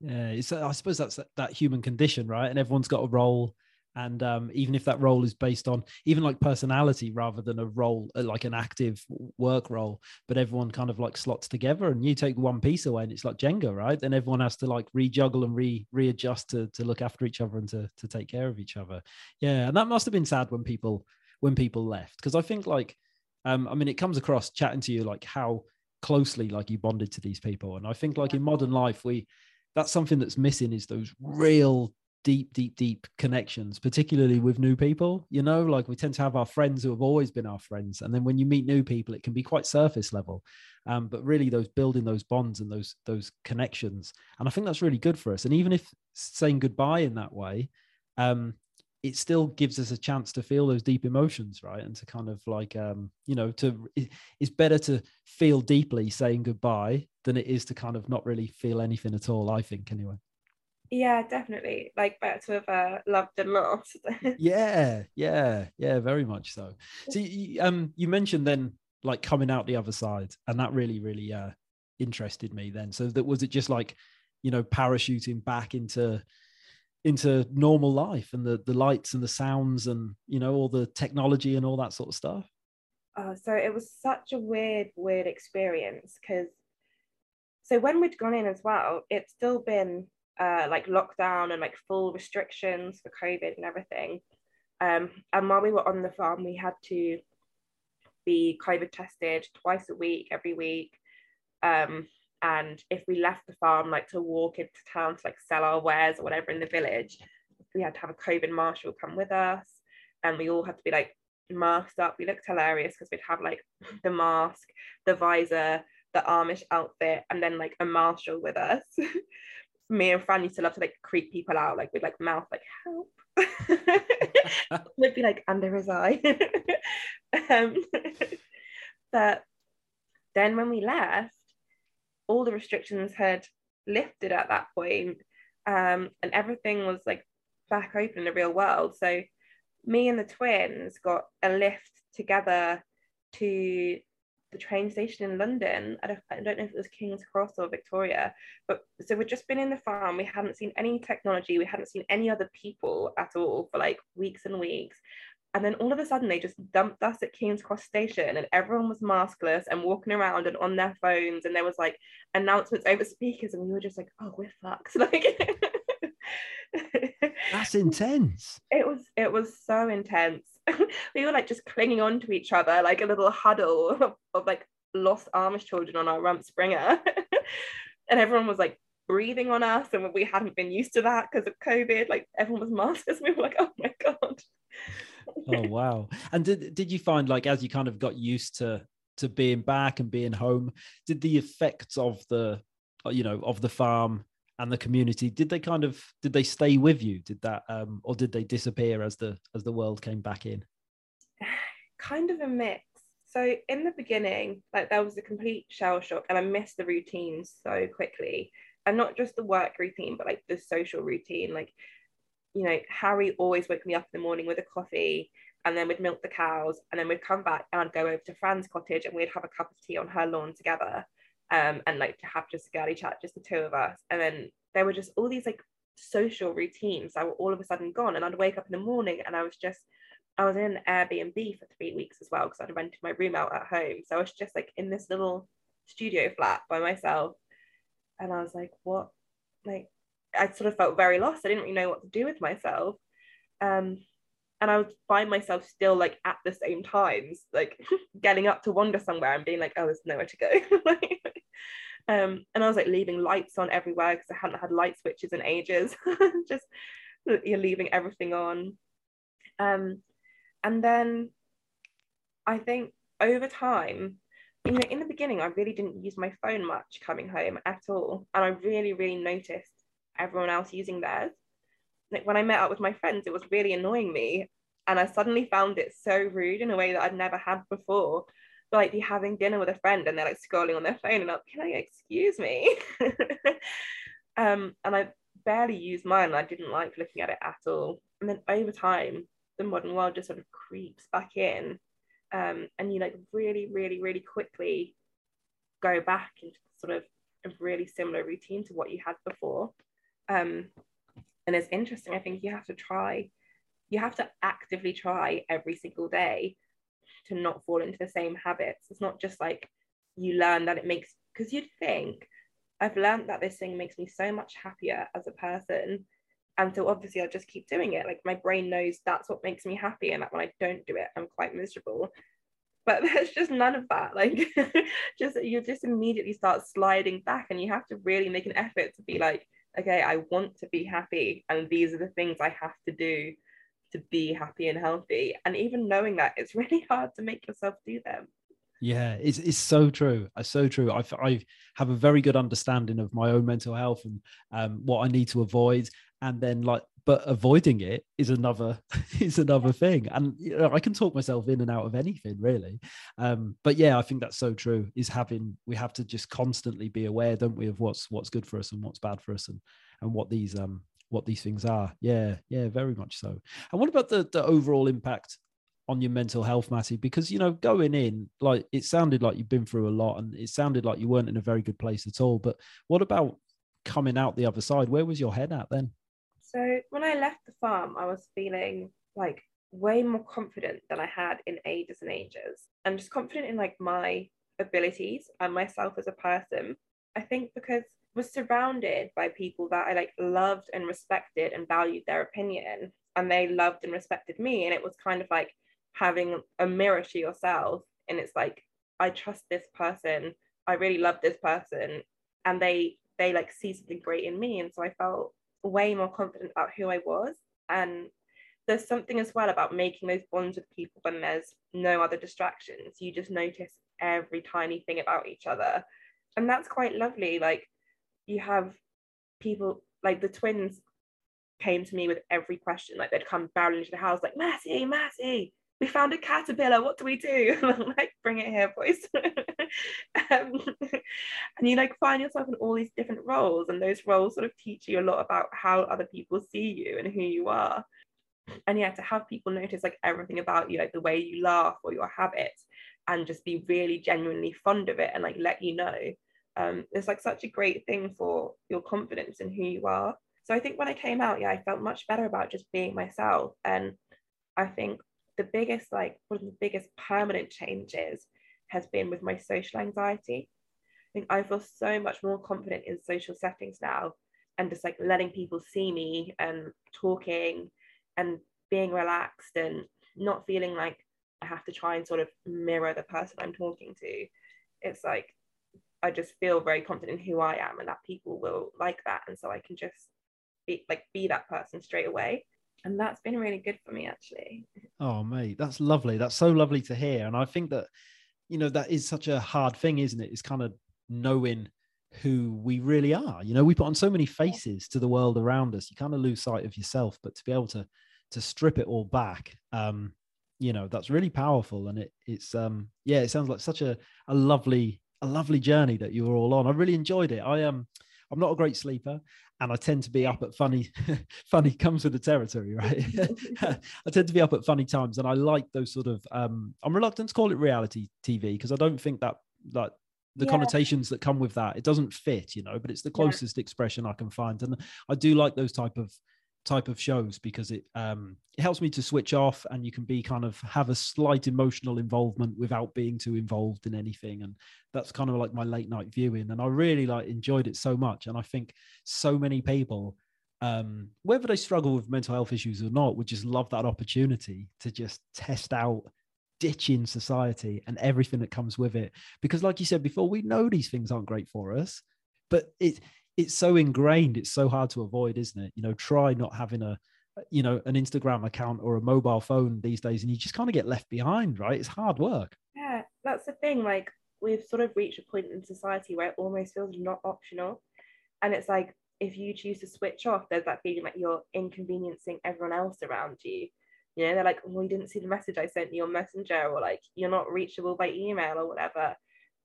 S1: yeah, it's, I suppose that's that, that human condition, right? And everyone's got a role, and um, even if that role is based on even like personality rather than a role uh, like an active work role, but everyone kind of like slots together, and you take one piece away, and it's like Jenga, right? Then everyone has to like rejuggle and re readjust to to look after each other and to to take care of each other. Yeah, and that must have been sad when people when people left because I think like, um, I mean, it comes across chatting to you like how closely like you bonded to these people, and I think like in modern life we that's something that's missing is those real deep deep deep connections particularly with new people you know? Like we tend to have our friends who have always been our friends and then when you meet new people it can be quite surface level. Um, but really those building those bonds and those those connections and i think that's really good for us. And even if saying goodbye in that way um, it still gives us a chance to feel those deep emotions right? And to kind of like um you know to it's better to feel deeply saying goodbye than it is to kind of not really feel anything at all i think anyway
S2: yeah definitely like better to have uh, loved and lost
S1: yeah yeah yeah very much so. So you, um you mentioned then like coming out the other side and that really really uh interested me then. So that was it just like you know parachuting back into into normal life and the the lights and the sounds and you know all the technology and all that sort of stuff?
S2: Oh so it was such a weird weird experience because so when we'd gone in as well it's still been uh, like lockdown and like full restrictions for covid and everything. Um, and while we were on the farm we had to be covid tested twice a week every week. Um, and if we left the farm like to walk into town to like sell our wares or whatever in the village we had to have a covid marshal come with us. And we all had to be like masked up. We looked hilarious because we'd have like the mask the visor the amish outfit and then like a marshal with us me and fran used to love to like creep people out like with like mouth like help would be like under his eye um, but then when we left all the restrictions had lifted at that point, um, and everything was like back open in the real world. So me and the twins got a lift together to the train station in London. I don't, I don't know if it was King's Cross or Victoria, but so we'd just been in the farm. We hadn't seen any technology. We hadn't seen any other people at all for like weeks and weeks. And then all of a sudden, they just dumped us at King's Cross Station, and everyone was maskless and walking around and on their phones. And there was like announcements over speakers, and we were just like, "Oh, we're fucked!" Like,
S1: that's intense.
S2: It was. It was so intense. we were like just clinging on to each other, like a little huddle of, of like lost Amish children on our rumspringa, and everyone was like breathing on us, and we hadn't been used to that because of COVID. Like everyone was maskless. We were like, "Oh my god."
S1: oh wow! And did did you find like as you kind of got used to to being back and being home, did the effects of the you know of the farm and the community did they kind of did they stay with you? Did that um or did they disappear as the as the world came back in?
S2: Kind of a mix. So in the beginning, like there was a complete shell shock, and I missed the routine so quickly, and not just the work routine, but like the social routine, like you know, Harry always woke me up in the morning with a coffee and then we'd milk the cows and then we'd come back and I'd go over to Fran's cottage and we'd have a cup of tea on her lawn together um, and like to have just a girly chat, just the two of us. And then there were just all these like social routines that were all of a sudden gone. And I'd wake up in the morning and I was just, I was in Airbnb for three weeks as well because I'd rented my room out at home. So I was just like in this little studio flat by myself. And I was like, what? Like, I sort of felt very lost. I didn't really know what to do with myself. Um, and I would find myself still like at the same times, like getting up to wander somewhere and being like, oh, there's nowhere to go. um, and I was like leaving lights on everywhere because I hadn't had light switches in ages. Just you're leaving everything on. Um, and then I think over time, you know, in the beginning, I really didn't use my phone much coming home at all. And I really, really noticed everyone else using theirs. Like when I met up with my friends, it was really annoying me. And I suddenly found it so rude in a way that I'd never had before. Like be having dinner with a friend and they're like scrolling on their phone and I'm like, can I excuse me? um, and I barely used mine. I didn't like looking at it at all. And then over time, the modern world just sort of creeps back in. Um, and you like really, really, really quickly go back into sort of a really similar routine to what you had before. Um, and it's interesting. I think you have to try, you have to actively try every single day to not fall into the same habits. It's not just like you learn that it makes, because you'd think, I've learned that this thing makes me so much happier as a person. And so obviously I'll just keep doing it. Like my brain knows that's what makes me happy. And that when I don't do it, I'm quite miserable. But there's just none of that. Like just you just immediately start sliding back and you have to really make an effort to be like, okay, I want to be happy, and these are the things I have to do to be happy and healthy. And even knowing that, it's really hard to make yourself do them.
S1: Yeah, it's, it's so true. It's so true. I, I have a very good understanding of my own mental health and um, what I need to avoid. And then like, but avoiding it is another is another thing. And you know, I can talk myself in and out of anything really. Um, but yeah, I think that's so true. Is having we have to just constantly be aware, don't we, of what's what's good for us and what's bad for us, and and what these um what these things are. Yeah, yeah, very much so. And what about the the overall impact on your mental health, Maty? Because you know, going in, like it sounded like you've been through a lot, and it sounded like you weren't in a very good place at all. But what about coming out the other side? Where was your head at then?
S2: So when I left the farm, I was feeling like way more confident than I had in ages and ages, and just confident in like my abilities and myself as a person. I think because was surrounded by people that I like loved and respected and valued their opinion, and they loved and respected me, and it was kind of like having a mirror to yourself and it's like i trust this person. I really love this person. And they they like see something great in me and so i felt way more confident about who i was. And there's something as well about making those bonds with people when there's no other distractions. You just notice every tiny thing about each other. And that's quite lovely like you have people like the twins came to me with every question like they'd come barreling into the house like Maty Maty we found a caterpillar what do we do? Like bring it here boys. Um, and you like find yourself in all these different roles and those roles sort of teach you a lot about how other people see you and who you are. And yeah to have people notice like everything about you like the way you laugh or your habits and just be really genuinely fond of it and like let you know um, it's like such a great thing for your confidence in who you are so i think when i came out yeah i felt much better about just being myself and i think the biggest like one of the biggest permanent changes has been with my social anxiety. I think I feel so much more confident in social settings now and just like letting people see me and talking and being relaxed and not feeling like I have to try and sort of mirror the person I'm talking to. It's like I just feel very confident in who I am and that people will like that. And so I can just be like be that person straight away. And that's been really good for me actually.
S1: Oh mate that's lovely. That's so lovely to hear and i think that you know that is such a hard thing isn't it? It's kind of knowing who we really are. You know we put on so many faces to the world around us. You kind of lose sight of yourself but to be able to to strip it all back um you know that's really powerful and it it's um yeah it sounds like such a a lovely a lovely journey that you were all on i really enjoyed it i um i'm not a great sleeper and I tend to be up at funny, funny comes with the territory, right? I tend to be up at funny times, and I like those sort of. Um, I'm reluctant to call it reality TV because I don't think that that the
S2: Yeah.
S1: connotations that come with that. It doesn't fit, you know, but it's the closest expression I can find. And I do like those type of type of shows because it um it helps me to switch off and you can be kind of have a slight emotional involvement without being too involved in anything. And that's kind of like my late night viewing. And i really like enjoyed it so much. And i think so many people um whether they struggle with mental health issues or not would just love that opportunity to just test out ditching society and everything that comes with it. Because like you said before we know these things aren't great for us but it it's so ingrained it's so hard to avoid isn't it you know try not having a you know an instagram account or a mobile phone these days and you just kind of get left behind right it's hard work
S2: Yeah, that's the thing. Like we've sort of reached a point in society where it almost feels not optional. And it's like if you choose to switch off, there's that feeling like you're inconveniencing everyone else around you. You know, they're like, well, you didn't see the message I sent you on Messenger, or like you're not reachable by email or whatever.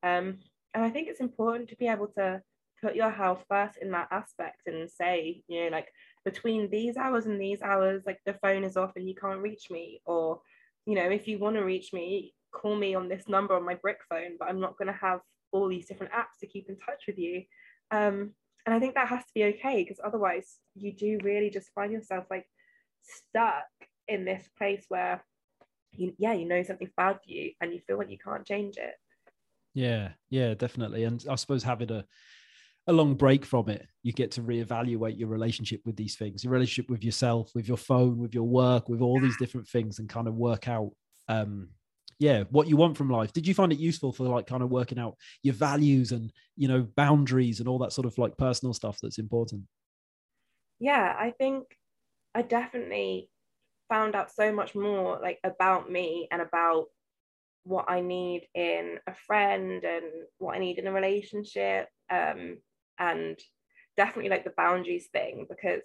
S2: Um, and I think it's important to be able to put your health first in that aspect and say, you know, like between these hours and these hours, like the phone is off and you can't reach me, or you know, if you want to reach me, call me on this number on my brick phone, but I'm not going to have all these different apps to keep in touch with you. Um, and I think that has to be okay because otherwise you do really just find yourself like stuck in this place where you, yeah, you know something's bad for you and you feel like you can't change it.
S1: yeah yeah definitely and i suppose having a a long break from it you get to reevaluate your relationship with these things your relationship with yourself with your phone with your work with all these different things and kind of work out um yeah what you want from life did you find it useful for like kind of working out your values and you know boundaries and all that sort of like personal stuff that's important
S2: yeah, I think I definitely found out so much more like about me and about what I need in a friend and what I need in a relationship. Um, and definitely like the boundaries thing because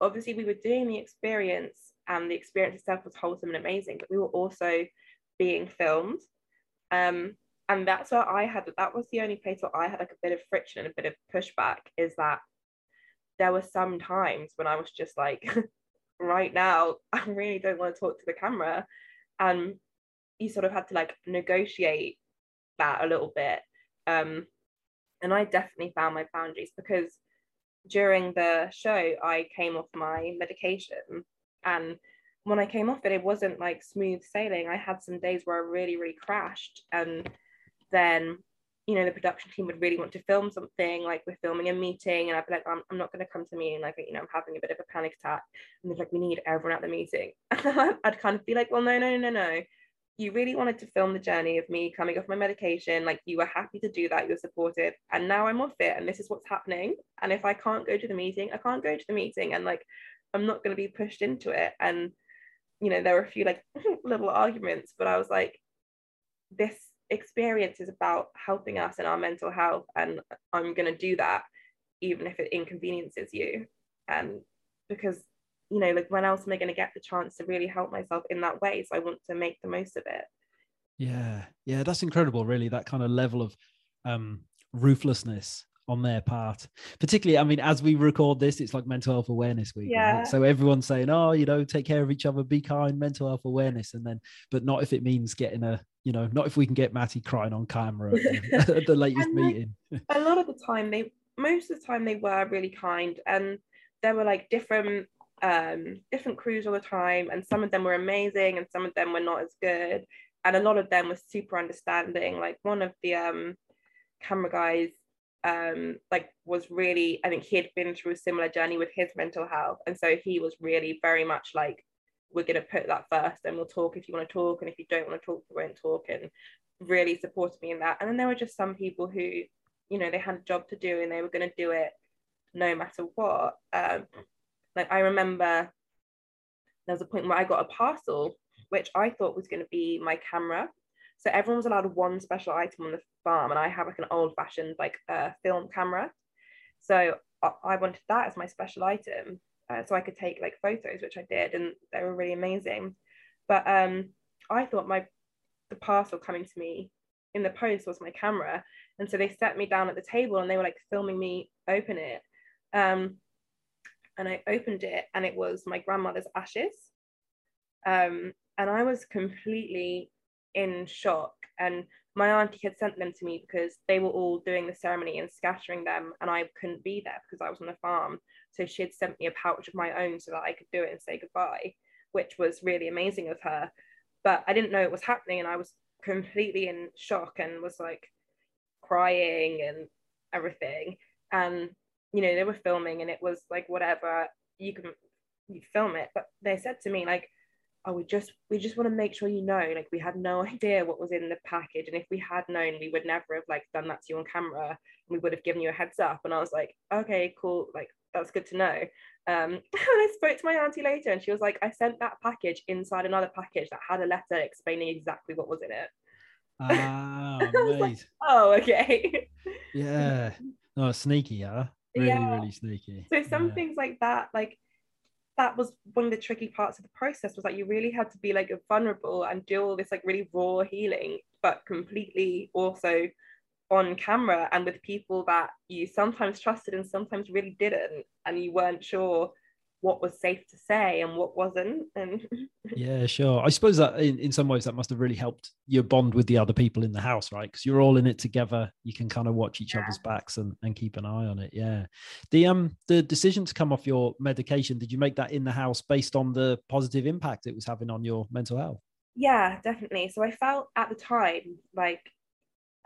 S2: obviously we were doing the experience and the experience itself was wholesome and amazing, but we were also being filmed. Um, and that's where I had that was the only place where I had like a bit of friction and a bit of pushback is that there were some times when I was just like, right now, I really don't want to talk to the camera. And you sort of had to like negotiate that a little bit. Um, and I definitely found my boundaries because during the show, I came off my medication. And when I came off it, it wasn't like smooth sailing. I had some days where I really, really crashed. And then you know the production team would really want to film something like we're filming a meeting and I'd be like I'm, I'm not going to come to meeting like you know I'm having a bit of a panic attack and they're like we need everyone at the meeting I'd kind of be like well no no no no you really wanted to film the journey of me coming off my medication like you were happy to do that you were supportive and now I'm off it and this is what's happening and if I can't go to the meeting I can't go to the meeting and like I'm not going to be pushed into it and you know there were a few like little arguments but I was like this experience is about helping us in our mental health and i'm going to do that even if it inconveniences you and because you know like when else am i going to get the chance to really help myself in that way? So i want to make the most of it.
S1: Yeah. Yeah that's incredible really that kind of level of um ruthlessness on their part. Particularly i mean as we record this it's like mental health awareness week
S2: Yeah.
S1: right? so everyone's saying oh you know take care of each other be kind mental health awareness and then but not if it means getting a you know not if we can get maty crying on camera at the, at the latest
S2: And, like,
S1: meeting.
S2: a lot of the time they most of the time they were really kind and there were like different um different crews all the time and some of them were amazing and some of them were not as good. And a lot of them were super understanding. Like one of the um camera guys um like was really i think he had been through a similar journey with his mental health. And so he was really very much like we're going to put that first and we'll talk if you want to talk and if you don't want to talk we won't talk and really supported me in that. And then there were just some people who you know they had a job to do and they were going to do it no matter what. Um like i remember there was a point where i got a parcel which i thought was going to be my camera. So everyone was allowed one special item on the farm and i have like an old fashioned like uh, film camera. So I, I wanted that as my special item uh, so i could take like photos which i did and they were really amazing. But um i thought my the parcel coming to me in the post was my camera. And so they set me down at the table and they were like filming me open it. Um and i opened it and it was my grandmother's ashes um and i was completely in shock and my auntie had sent them to me because they were all doing the ceremony and scattering them, and I couldn't be there because I was on the farm. So she had sent me a pouch of my own so that I could do it and say goodbye, which was really amazing of her. But I didn't know it was happening, and I was completely in shock and was like crying and everything. And you know, they were filming, and it was like whatever you can you film it. But they said to me like oh we just we just want to make sure you know like we had no idea what was in the package. And if we had known we would never have like done that to you on camera. And we would have given you a heads up. And i was like okay cool. Like that's good to know. Um and i spoke to my auntie later and she was like i sent that package inside another package that had a letter explaining exactly what was in it.
S1: Ah
S2: like, oh okay.
S1: Yeah. Oh sneaky huh really yeah. really sneaky
S2: so some yeah. things like that like that was one of the tricky parts of the process was that you really had to be like vulnerable and do all this like really raw healing but completely also on camera and with people that you sometimes trusted and sometimes really didn't and you weren't sure what was safe to say and what wasn't and
S1: yeah sure. I suppose that in, in some ways that must have really helped your bond with the other people in the house right? Because you're all in it together. You can kind of watch each yeah. other's backs and, and keep an eye on it. Yeah. The um the decision to come off your medication did you make that in the house based on the positive impact it was having on your mental health?
S2: Yeah definitely. So i felt at the time like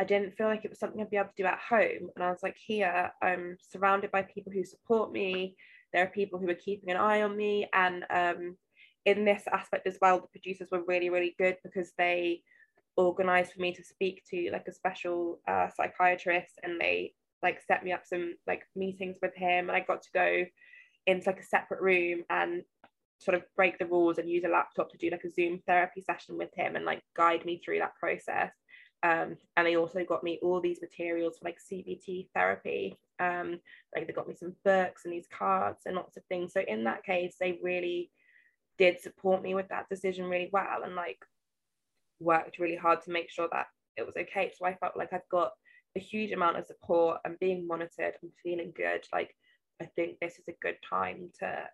S2: I didn't feel like it was something I'd be able to do at home. And I was like, here, I'm surrounded by people who support me there are people who are keeping an eye on me and um, in this aspect as well the producers were really really good because they organized for me to speak to like a special uh, psychiatrist and they like set me up some like meetings with him and I got to go into like a separate room and sort of break the rules and use a laptop to do like a Zoom therapy session with him and like guide me through that process. Um, and they also got me all these materials for like CBT therapy. Um, like they got me some books and these cards and lots of things. So in that case, they really did support me with that decision really well and like worked really hard to make sure that it was okay. So I felt like I've got a huge amount of support and being monitored and feeling good. Like I think this is a good time to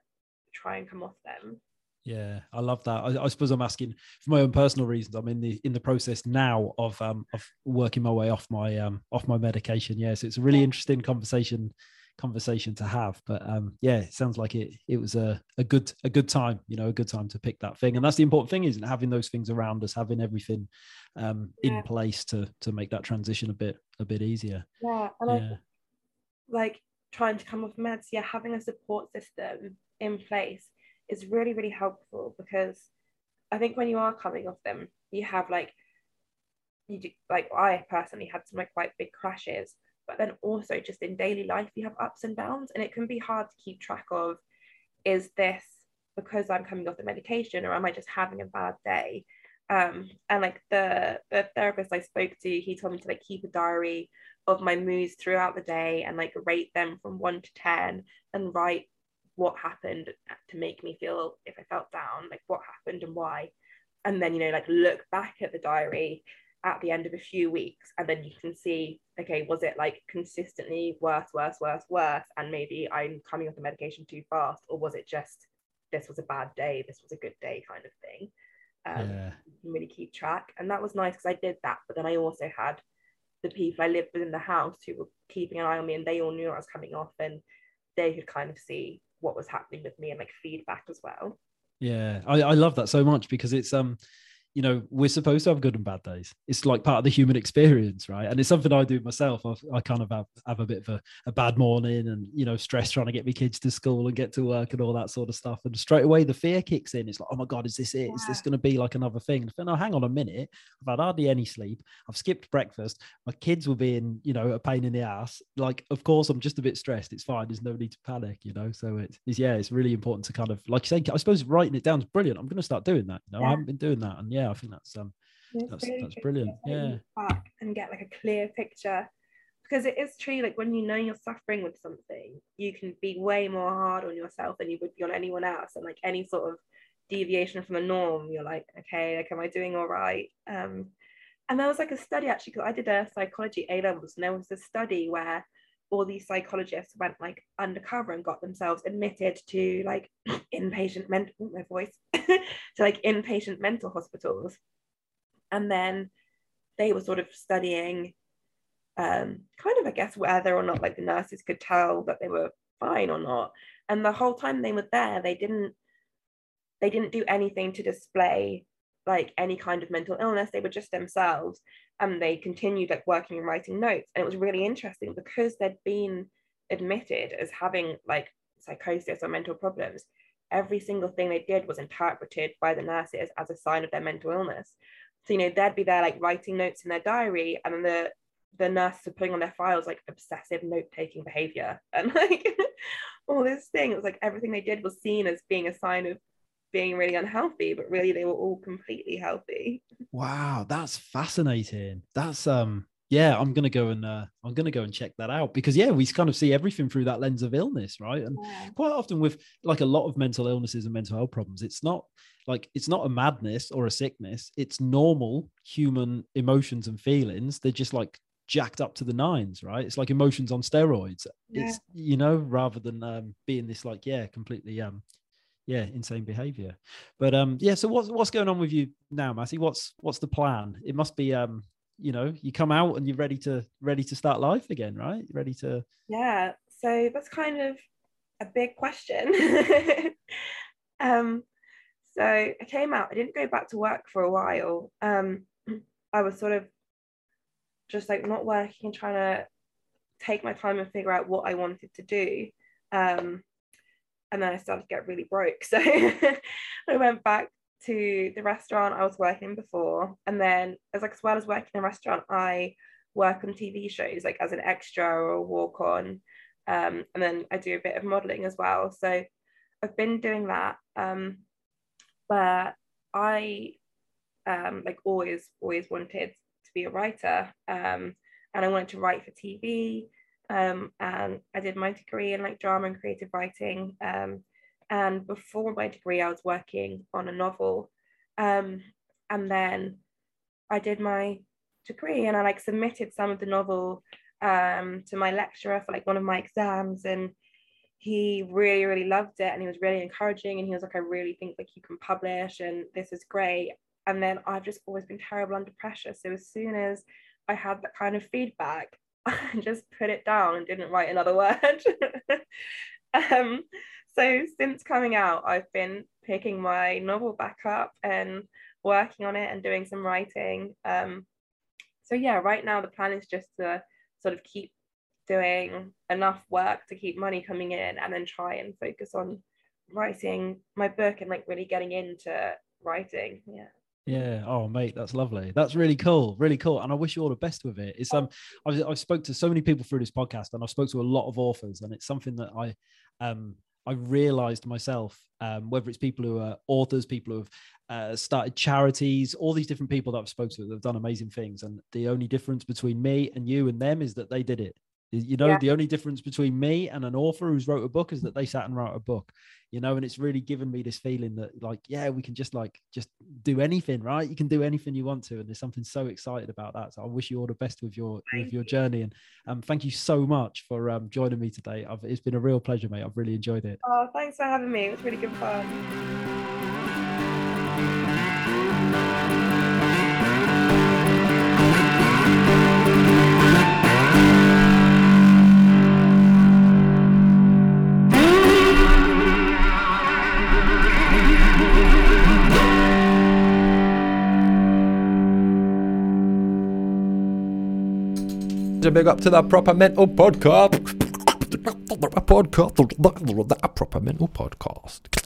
S2: try and come off them.
S1: Yeah, I love that. I, I, suppose I'm asking for my own personal reasons. I'm in the in the process now of um of working my way off my um off my medication. Yeah, so it's a really interesting conversation conversation to have. But um yeah, it sounds like it it was a, a good a good time, you know, a good time to pick that thing. And that's the important thing, isn't it? having those things around us, having everything um yeah. in place to to make that transition a bit a bit easier.
S2: Yeah, and yeah. I, like trying to come off meds, yeah, having a support system in place is really, really helpful because I think when you are coming off them, you have like, you do, like I personally had some like quite big crashes, but then also just in daily life, you have ups and downs, and it can be hard to keep track of is this because I'm coming off the medication or am I just having a bad day? Um, and like the, the therapist I spoke to, he told me to like keep a diary of my moods throughout the day and like rate them from one to 10 and write what happened to make me feel if I felt down, like what happened and why. And then, you know, like look back at the diary at the end of a few weeks and then you can see, okay, was it like consistently worse, worse, worse, worse? And maybe I'm coming off the medication too fast, or was it just this was a bad day, this was a good day kind of thing? Um, yeah. You can really keep track. And that was nice because I did that. But then I also had the people I lived within the house who were keeping an eye on me and they all knew I was coming off and they could kind of see what was happening with me and like feedback as well.
S1: Yeah I, I love that so much because it's um you know we're supposed to have good and bad days. It's like part of the human experience right? And it's something i do myself. I've, i kind of have, have a bit of a, a, bad morning and you know stress trying to get my kids to school and get to work and all that sort of stuff. And straight away the fear kicks in. It's like oh my god is this it? Yeah. Is this going to be like another thing? But no oh, hang on a minute. I've had hardly any sleep. I've skipped breakfast. My kids were being you know a pain in the ass. Like of course i'm just a bit stressed. It's fine. There's no need to panic you know? So it's, it's yeah it's really important to kind of like you say i suppose writing it down is brilliant. I'm going to start doing that you know? Yeah. i haven't been doing that. And yeah yeah, I think that's um that's really that's brilliant. Yeah.
S2: And get like a clear picture. Because it is true, like when you know you're suffering with something, you can be way more hard on yourself than you would be on anyone else. And like any sort of deviation from the norm, you're like, okay, like am I doing all right? Um, and there was like a study actually, because I did a psychology A levels, and there was a study where all these psychologists went like undercover and got themselves admitted to like inpatient mental my voice to like inpatient mental hospitals and then they were sort of studying um, kind of, I guess, whether or not like the nurses could tell that they were fine or not. And the whole time they were there, they didn't they didn't do anything to display like any kind of mental illness. They were just themselves, and they continued like working and writing notes. And it was really interesting because they'd been admitted as having like psychosis or mental problems. Every single thing they did was interpreted by the nurses as a sign of their mental illness. So you know they'd be there like writing notes in their diary, and then the the nurses are putting on their files like obsessive note taking behavior and like all this thing. It was like everything they did was seen as being a sign of being really unhealthy, but really they were all completely healthy.
S1: Wow, that's fascinating. That's um yeah, I'm gonna go and uh, I'm gonna go and check that out because yeah, we kind of see everything through that lens of illness, right? And yeah. quite often with like a lot of mental illnesses and mental health problems, it's not like it's not a madness or a sickness. It's normal human emotions and feelings. They're just like jacked up to the nines, right? It's like emotions on steroids. Yeah. It's you know, rather than um, being this like yeah, completely um, yeah, insane behavior. But um, yeah. So what's what's going on with you now, Maty? What's what's the plan? It must be um, you know, you come out and you're ready to ready to start life again, right? Ready to.
S2: Yeah. So that's kind of a big question. um, so I came out. I didn't go back to work for a while. Um, I was sort of just like not working and trying to take my time and figure out what I wanted to do. Um, and then I started to get really broke. So I went back to the restaurant I was working before. And then as like as well as working in a restaurant, I work on TV shows like as an extra or a walk on. Um, and then I do a bit of modeling as well. So I've been doing that. Um, but I um, like always, always wanted to be a writer. Um, and I wanted to write for TV. Um, and I did my degree in like drama and creative writing. Um, and before my degree, I was working on a novel. Um, and then I did my degree and I like submitted some of the novel um, to my lecturer for like one of my exams. And he really, really loved it. And he was really encouraging. And he was like, I really think like you can publish and this is great and then I've just always been terrible under pressure. So as soon as I had that kind of feedback, I just put it down and didn't write another word. um, so since coming out, I've been picking my novel back up and working on it and doing some writing. Um, so yeah, right now the plan is just to sort of keep doing enough work to keep money coming in and then try and focus on writing my book and like really getting into writing. Yeah.
S1: Yeah. Oh, mate, that's lovely. That's really cool. Really cool. And I wish you all the best with it. It's um, I've, I've spoke to so many people through this podcast, and I've spoke to a lot of authors, and it's something that I um I realized myself, um, whether it's people who are authors, people who have uh, started charities, all these different people that I've spoken to that have done amazing things. And the only difference between me and you and them is that they did it. You know, yeah. the only difference between me and an author who's wrote a book is that they sat and wrote a book. You know, and it's really given me this feeling that, like, yeah, we can just like just do anything, right? You can do anything you want to, and there's something so excited about that. So I wish you all the best with your thank with your you. journey, and um, thank you so much for um, joining me today. I've, it's been a real pleasure, mate. I've really enjoyed it.
S2: Oh, thanks for having me. It was really good fun.
S3: A big up to the Proper Mental Podcast. A podcast, a Proper Mental Podcast.